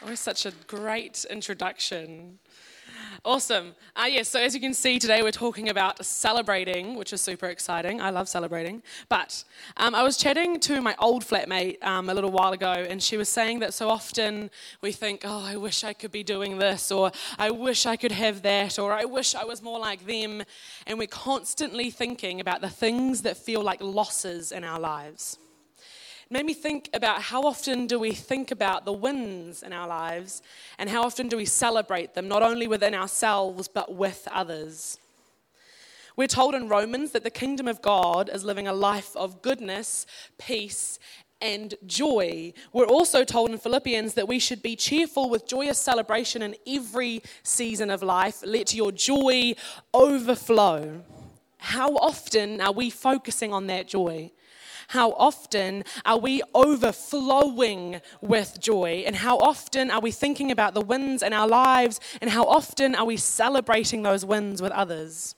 Always such a great introduction. Awesome. Uh, yes, so as you can see today, we're talking about celebrating, which is super exciting. I love celebrating. But um, I was chatting to my old flatmate um, a little while ago, and she was saying that so often we think, oh, I wish I could be doing this, or I wish I could have that, or I wish I was more like them. And we're constantly thinking about the things that feel like losses in our lives made me think about how often do we think about the wins in our lives and how often do we celebrate them, not only within ourselves, but with others. We're told in Romans that the kingdom of God is living a life of goodness, peace, and joy. We're also told in Philippians that we should be cheerful with joyous celebration in every season of life. Let your joy overflow. How often are we focusing on that joy? How often are we overflowing with joy? And how often are we thinking about the wins in our lives? And how often are we celebrating those wins with others?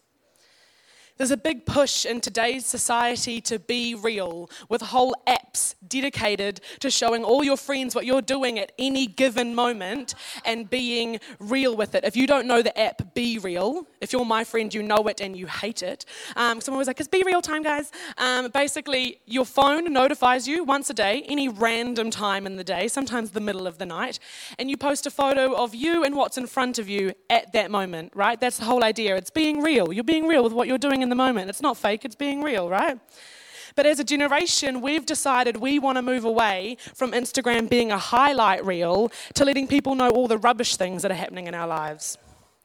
There's a big push in today's society to be real, with whole apps dedicated to showing all your friends what you're doing at any given moment and being real with it. If you don't know the app Be Real, if you're my friend, you know it and you hate it. Um, someone was like, it's Be Real time, guys. Um, basically, your phone notifies you once a day, any random time in the day, sometimes the middle of the night, and you post a photo of you and what's in front of you at that moment, right? That's the whole idea. It's being real. You're being real with what you're doing in the moment. It's not fake, it's being real, right? But as a generation, we've decided we want to move away from Instagram being a highlight reel to letting people know all the rubbish things that are happening in our lives.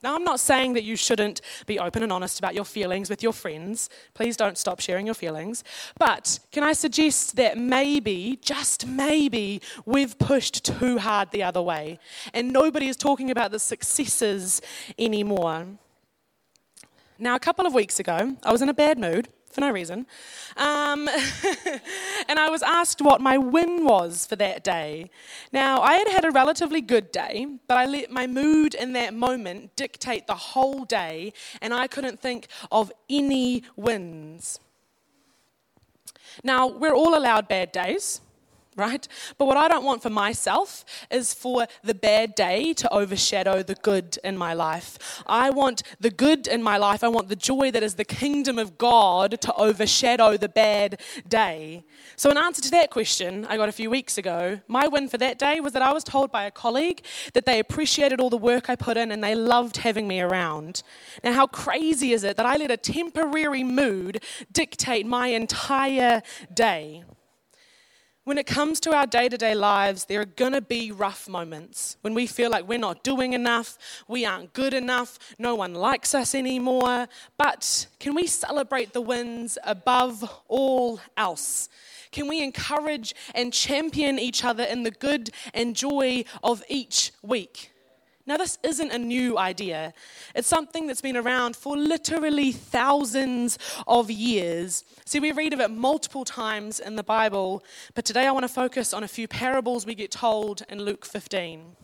Now, I'm not saying that you shouldn't be open and honest about your feelings with your friends. Please don't stop sharing your feelings. But can I suggest that maybe, just maybe, we've pushed too hard the other way and nobody is talking about the successes anymore? Now, a couple of weeks ago, I was in a bad mood for no reason. Um, and I was asked what my win was for that day. Now, I had had a relatively good day, but I let my mood in that moment dictate the whole day, and I couldn't think of any wins. Now, we're all allowed bad days right? But what I don't want for myself is for the bad day to overshadow the good in my life. I want the good in my life, I want the joy that is the kingdom of God to overshadow the bad day. So, in answer to that question I got a few weeks ago, my win for that day was that I was told by a colleague that they appreciated all the work I put in and they loved having me around. Now, how crazy is it that I let a temporary mood dictate my entire day? When it comes to our day to day lives, there are going to be rough moments when we feel like we're not doing enough, we aren't good enough, no one likes us anymore. But can we celebrate the wins above all else? Can we encourage and champion each other in the good and joy of each week? Now, this isn't a new idea. It's something that's been around for literally thousands of years. See, we read of it multiple times in the Bible, but today I want to focus on a few parables we get told in Luke 15.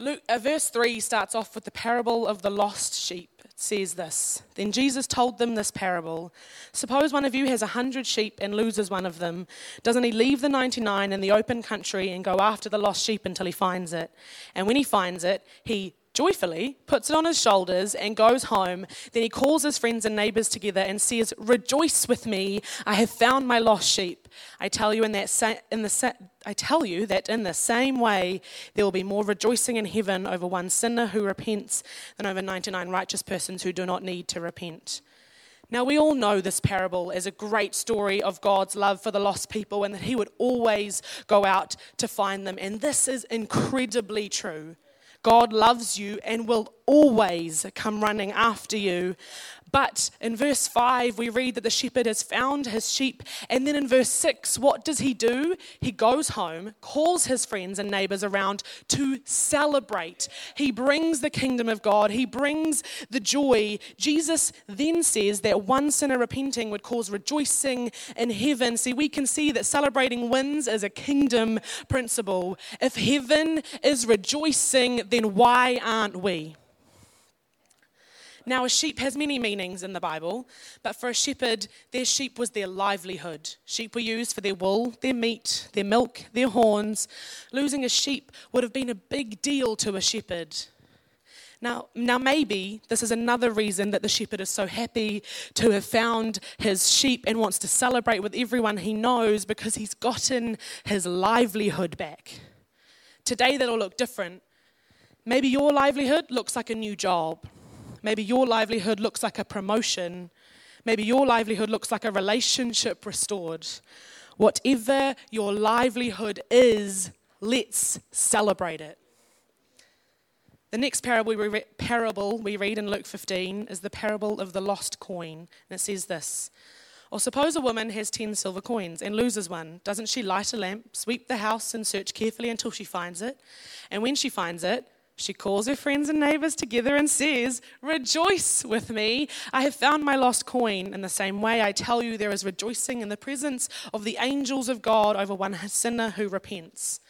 Luke, uh, verse 3 starts off with the parable of the lost sheep It says this Then Jesus told them this parable Suppose one of you has a hundred sheep and loses one of them. Doesn't he leave the 99 in the open country and go after the lost sheep until he finds it? And when he finds it, he joyfully puts it on his shoulders and goes home. Then he calls his friends and neighbors together and says, Rejoice with me, I have found my lost sheep. I tell you in that sa- in the sa- I tell you that in the same way there will be more rejoicing in heaven over one sinner who repents than over 99 righteous persons who do not need to repent. Now, we all know this parable as a great story of God's love for the lost people and that He would always go out to find them. And this is incredibly true. God loves you and will always come running after you. But in verse 5, we read that the shepherd has found his sheep. And then in verse 6, what does he do? He goes home, calls his friends and neighbors around to celebrate. He brings the kingdom of God, he brings the joy. Jesus then says that one sinner repenting would cause rejoicing in heaven. See, we can see that celebrating wins is a kingdom principle. If heaven is rejoicing, then why aren't we? Now, a sheep has many meanings in the Bible, but for a shepherd, their sheep was their livelihood. Sheep were used for their wool, their meat, their milk, their horns. Losing a sheep would have been a big deal to a shepherd. Now, now, maybe this is another reason that the shepherd is so happy to have found his sheep and wants to celebrate with everyone he knows because he's gotten his livelihood back. Today, that'll look different. Maybe your livelihood looks like a new job. Maybe your livelihood looks like a promotion. Maybe your livelihood looks like a relationship restored. Whatever your livelihood is, let's celebrate it. The next parable we, re- parable we read in Luke 15 is the parable of the lost coin. And it says this Or suppose a woman has 10 silver coins and loses one. Doesn't she light a lamp, sweep the house, and search carefully until she finds it? And when she finds it, she calls her friends and neighbors together and says, Rejoice with me, I have found my lost coin. In the same way, I tell you, there is rejoicing in the presence of the angels of God over one sinner who repents.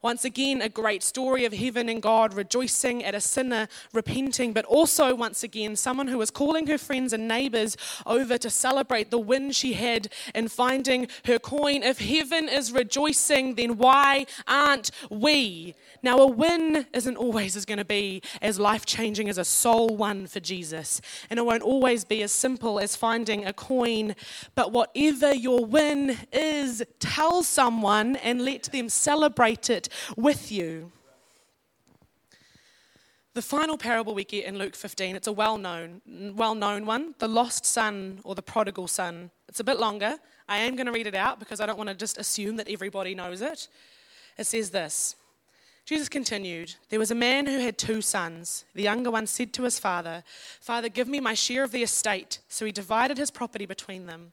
Once again, a great story of heaven and God rejoicing at a sinner repenting, but also, once again, someone who was calling her friends and neighbors over to celebrate the win she had in finding her coin. If heaven is rejoicing, then why aren't we? Now, a win isn't always going to be as life changing as a soul won for Jesus, and it won't always be as simple as finding a coin. But whatever your win is, tell someone and let them celebrate it with you. The final parable we get in Luke 15, it's a well-known, well-known one, the lost son or the prodigal son. It's a bit longer. I am going to read it out because I don't want to just assume that everybody knows it. It says this. Jesus continued, There was a man who had two sons. The younger one said to his father, Father, give me my share of the estate. So he divided his property between them.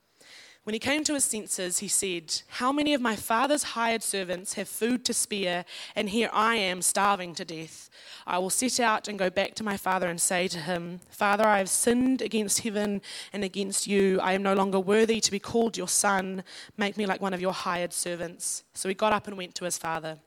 When he came to his senses, he said, How many of my father's hired servants have food to spare, and here I am starving to death? I will set out and go back to my father and say to him, Father, I have sinned against heaven and against you. I am no longer worthy to be called your son. Make me like one of your hired servants. So he got up and went to his father.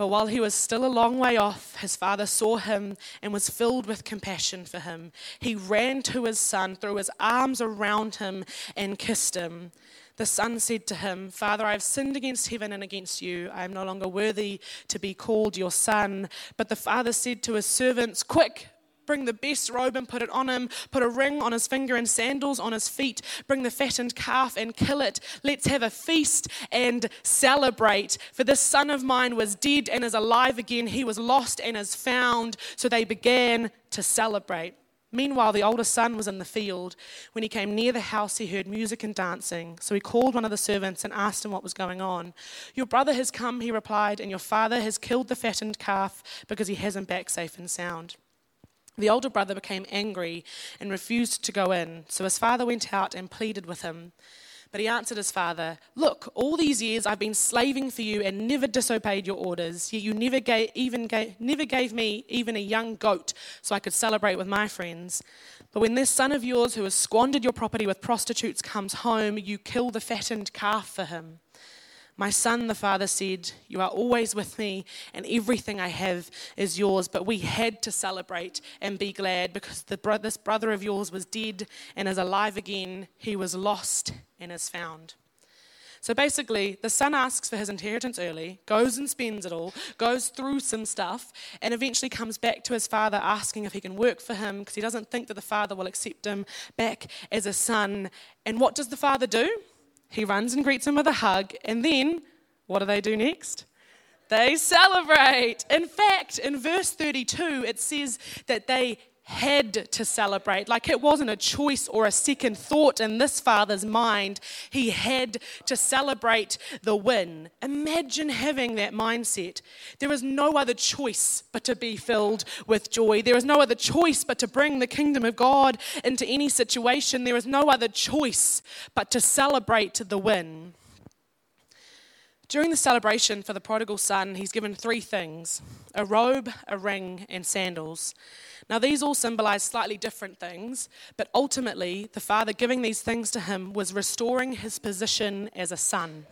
But while he was still a long way off, his father saw him and was filled with compassion for him. He ran to his son, threw his arms around him, and kissed him. The son said to him, Father, I have sinned against heaven and against you. I am no longer worthy to be called your son. But the father said to his servants, Quick, Bring the best robe and put it on him. Put a ring on his finger and sandals on his feet. Bring the fattened calf and kill it. Let's have a feast and celebrate. For this son of mine was dead and is alive again. He was lost and is found. So they began to celebrate. Meanwhile, the older son was in the field. When he came near the house, he heard music and dancing. So he called one of the servants and asked him what was going on. Your brother has come, he replied, and your father has killed the fattened calf because he has him back safe and sound. The older brother became angry and refused to go in, so his father went out and pleaded with him. But he answered his father, Look, all these years I've been slaving for you and never disobeyed your orders, yet you never gave, even gave, never gave me even a young goat so I could celebrate with my friends. But when this son of yours who has squandered your property with prostitutes comes home, you kill the fattened calf for him. My son, the father said, You are always with me, and everything I have is yours. But we had to celebrate and be glad because bro- this brother of yours was dead and is alive again. He was lost and is found. So basically, the son asks for his inheritance early, goes and spends it all, goes through some stuff, and eventually comes back to his father asking if he can work for him because he doesn't think that the father will accept him back as a son. And what does the father do? He runs and greets him with a hug, and then what do they do next? They celebrate. In fact, in verse 32, it says that they had to celebrate. Like it wasn't a choice or a second thought in this father's mind. He had to celebrate the win. Imagine having that mindset. There is no other choice but to be filled with joy. There is no other choice but to bring the kingdom of God into any situation. There is no other choice but to celebrate the win. During the celebration for the prodigal son, he's given three things a robe, a ring, and sandals. Now, these all symbolize slightly different things, but ultimately, the father giving these things to him was restoring his position as a son.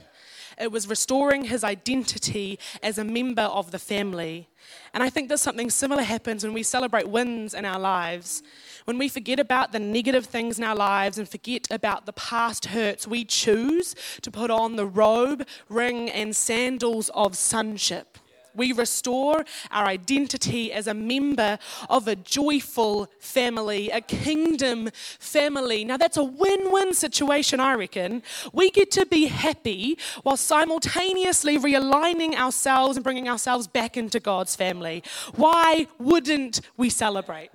It was restoring his identity as a member of the family. And I think that something similar happens when we celebrate wins in our lives. When we forget about the negative things in our lives and forget about the past hurts, we choose to put on the robe, ring, and sandals of sonship. We restore our identity as a member of a joyful family, a kingdom family. Now, that's a win win situation, I reckon. We get to be happy while simultaneously realigning ourselves and bringing ourselves back into God's family. Why wouldn't we celebrate?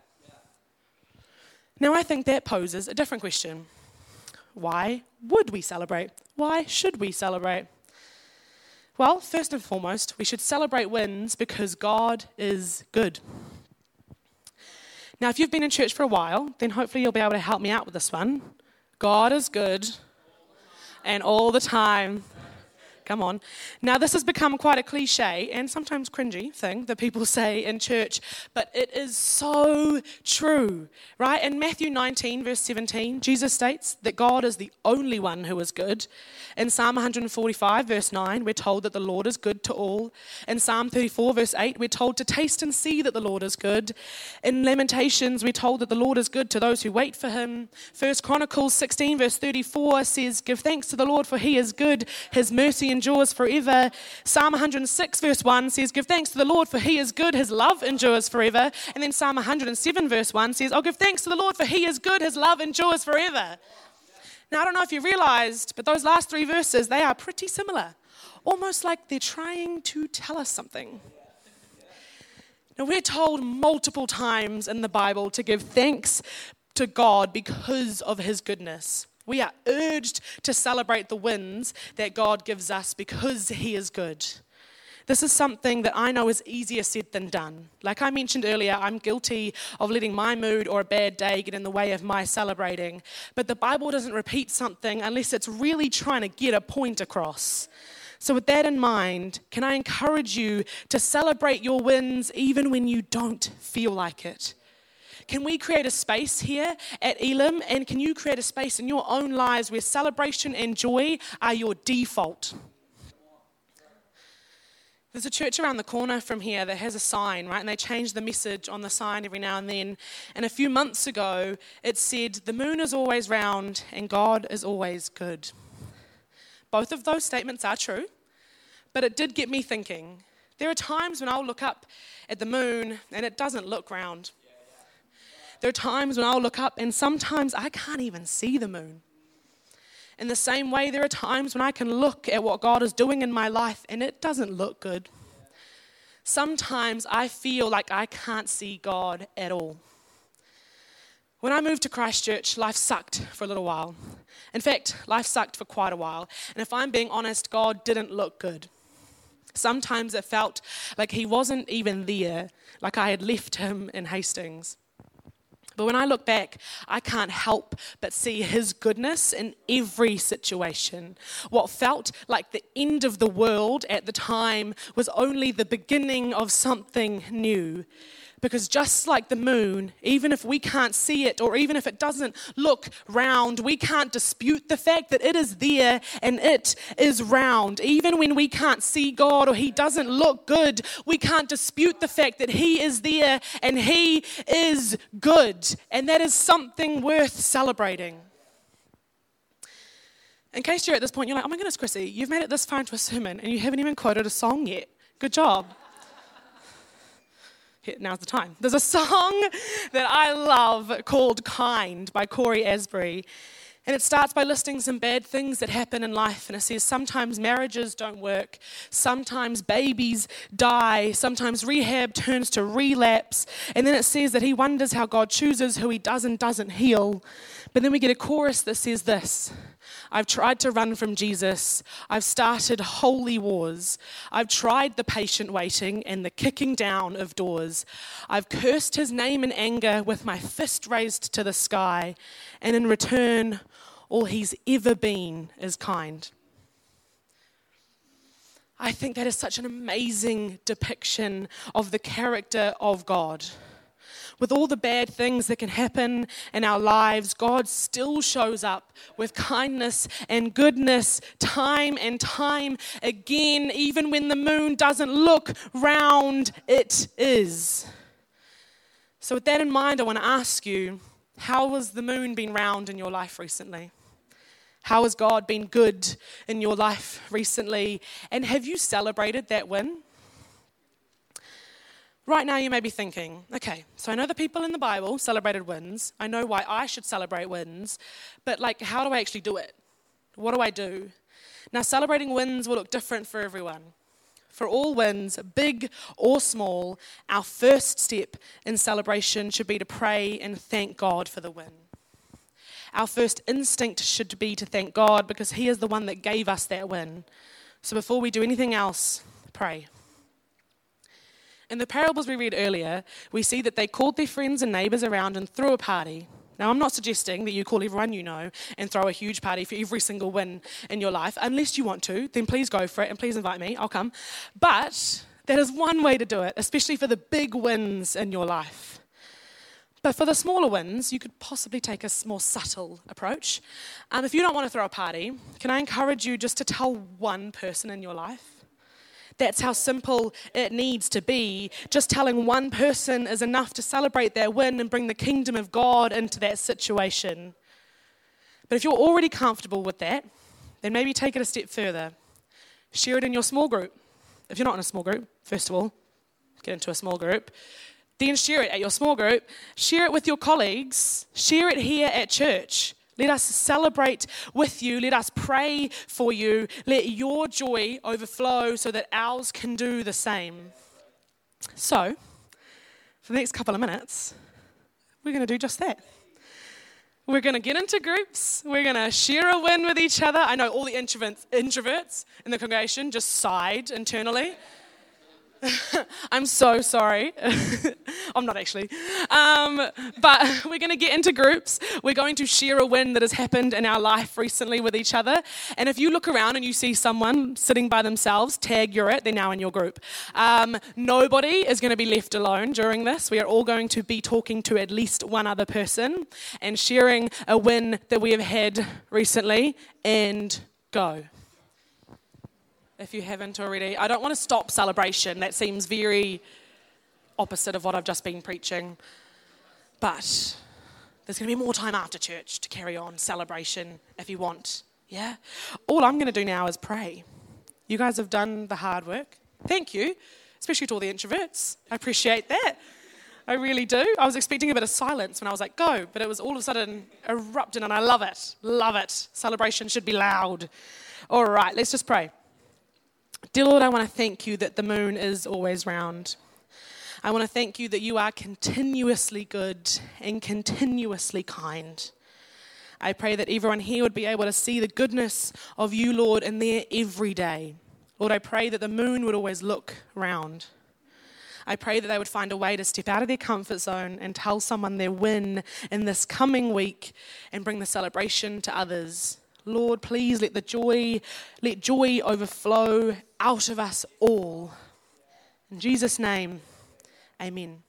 Now, I think that poses a different question. Why would we celebrate? Why should we celebrate? Well, first and foremost, we should celebrate wins because God is good. Now, if you've been in church for a while, then hopefully you'll be able to help me out with this one. God is good and all the time. Come on. Now, this has become quite a cliche and sometimes cringy thing that people say in church, but it is so true, right? In Matthew 19, verse 17, Jesus states that God is the only one who is good. In Psalm 145, verse 9, we're told that the Lord is good to all. In Psalm 34, verse 8, we're told to taste and see that the Lord is good. In Lamentations, we're told that the Lord is good to those who wait for him. First Chronicles 16, verse 34 says, Give thanks to the Lord, for he is good. His mercy endures forever. Psalm 106, verse 1 says, Give thanks to the Lord, for he is good. His love endures forever. And then Psalm 107, verse 1 says, Oh, give thanks to the Lord, for he is good. His love endures forever. Now, I don't know if you realized, but those last three verses, they are pretty similar. Almost like they're trying to tell us something. Now, we're told multiple times in the Bible to give thanks to God because of his goodness. We are urged to celebrate the wins that God gives us because He is good. This is something that I know is easier said than done. Like I mentioned earlier, I'm guilty of letting my mood or a bad day get in the way of my celebrating. But the Bible doesn't repeat something unless it's really trying to get a point across. So, with that in mind, can I encourage you to celebrate your wins even when you don't feel like it? Can we create a space here at Elim? And can you create a space in your own lives where celebration and joy are your default? There's a church around the corner from here that has a sign, right? And they change the message on the sign every now and then. And a few months ago, it said, The moon is always round and God is always good. Both of those statements are true, but it did get me thinking. There are times when I'll look up at the moon and it doesn't look round. There are times when I'll look up and sometimes I can't even see the moon. In the same way, there are times when I can look at what God is doing in my life and it doesn't look good. Sometimes I feel like I can't see God at all. When I moved to Christchurch, life sucked for a little while. In fact, life sucked for quite a while. And if I'm being honest, God didn't look good. Sometimes it felt like He wasn't even there, like I had left Him in Hastings. But when I look back, I can't help but see his goodness in every situation. What felt like the end of the world at the time was only the beginning of something new. Because just like the moon, even if we can't see it or even if it doesn't look round, we can't dispute the fact that it is there and it is round. Even when we can't see God or He doesn't look good, we can't dispute the fact that He is there and He is good. And that is something worth celebrating. In case you're at this point, you're like, oh my goodness, Chrissy, you've made it this far into a sermon and you haven't even quoted a song yet. Good job now's the time. There's a song that I love called Kind by Cory Asbury. And it starts by listing some bad things that happen in life. And it says sometimes marriages don't work, sometimes babies die, sometimes rehab turns to relapse. And then it says that he wonders how God chooses who he does and doesn't heal. But then we get a chorus that says this I've tried to run from Jesus. I've started holy wars. I've tried the patient waiting and the kicking down of doors. I've cursed his name in anger with my fist raised to the sky. And in return, all he's ever been is kind. I think that is such an amazing depiction of the character of God. With all the bad things that can happen in our lives, God still shows up with kindness and goodness time and time again, even when the moon doesn't look round, it is. So, with that in mind, I want to ask you how has the moon been round in your life recently? How has God been good in your life recently? And have you celebrated that win? Right now, you may be thinking, okay, so I know the people in the Bible celebrated wins. I know why I should celebrate wins, but like, how do I actually do it? What do I do? Now, celebrating wins will look different for everyone. For all wins, big or small, our first step in celebration should be to pray and thank God for the win our first instinct should be to thank God because He is the one that gave us that win. So before we do anything else, pray. In the parables we read earlier, we see that they called their friends and neighbors around and threw a party. Now, I'm not suggesting that you call everyone you know and throw a huge party for every single win in your life. Unless you want to, then please go for it and please invite me. I'll come. But that is one way to do it, especially for the big wins in your life. But for the smaller wins, you could possibly take a more subtle approach. Um, if you don't want to throw a party, can I encourage you just to tell one person in your life? That's how simple it needs to be. Just telling one person is enough to celebrate their win and bring the kingdom of God into that situation. But if you're already comfortable with that, then maybe take it a step further. Share it in your small group. If you're not in a small group, first of all, get into a small group. Then share it at your small group, share it with your colleagues, share it here at church. Let us celebrate with you. Let us pray for you. Let your joy overflow so that ours can do the same. So, for the next couple of minutes, we're going to do just that. We're going to get into groups. We're going to share a win with each other. I know all the introverts, in the congregation just sighed internally. I'm so sorry. I'm not actually. Um, but we're going to get into groups. We're going to share a win that has happened in our life recently with each other. And if you look around and you see someone sitting by themselves, tag you're it, they're now in your group. Um, nobody is going to be left alone during this. We are all going to be talking to at least one other person and sharing a win that we have had recently and go if you haven't already. I don't want to stop celebration. That seems very opposite of what I've just been preaching. But there's going to be more time after church to carry on celebration if you want. Yeah? All I'm going to do now is pray. You guys have done the hard work. Thank you, especially to all the introverts. I appreciate that. I really do. I was expecting a bit of silence when I was like, go, but it was all of a sudden erupting, and I love it. Love it. Celebration should be loud. All right, let's just pray. Dear Lord, I want to thank you that the moon is always round. I want to thank you that you are continuously good and continuously kind. I pray that everyone here would be able to see the goodness of you, Lord, in their every day. Lord, I pray that the moon would always look round. I pray that they would find a way to step out of their comfort zone and tell someone their win in this coming week and bring the celebration to others. Lord, please let the joy, let joy overflow out of us all. In Jesus' name, amen.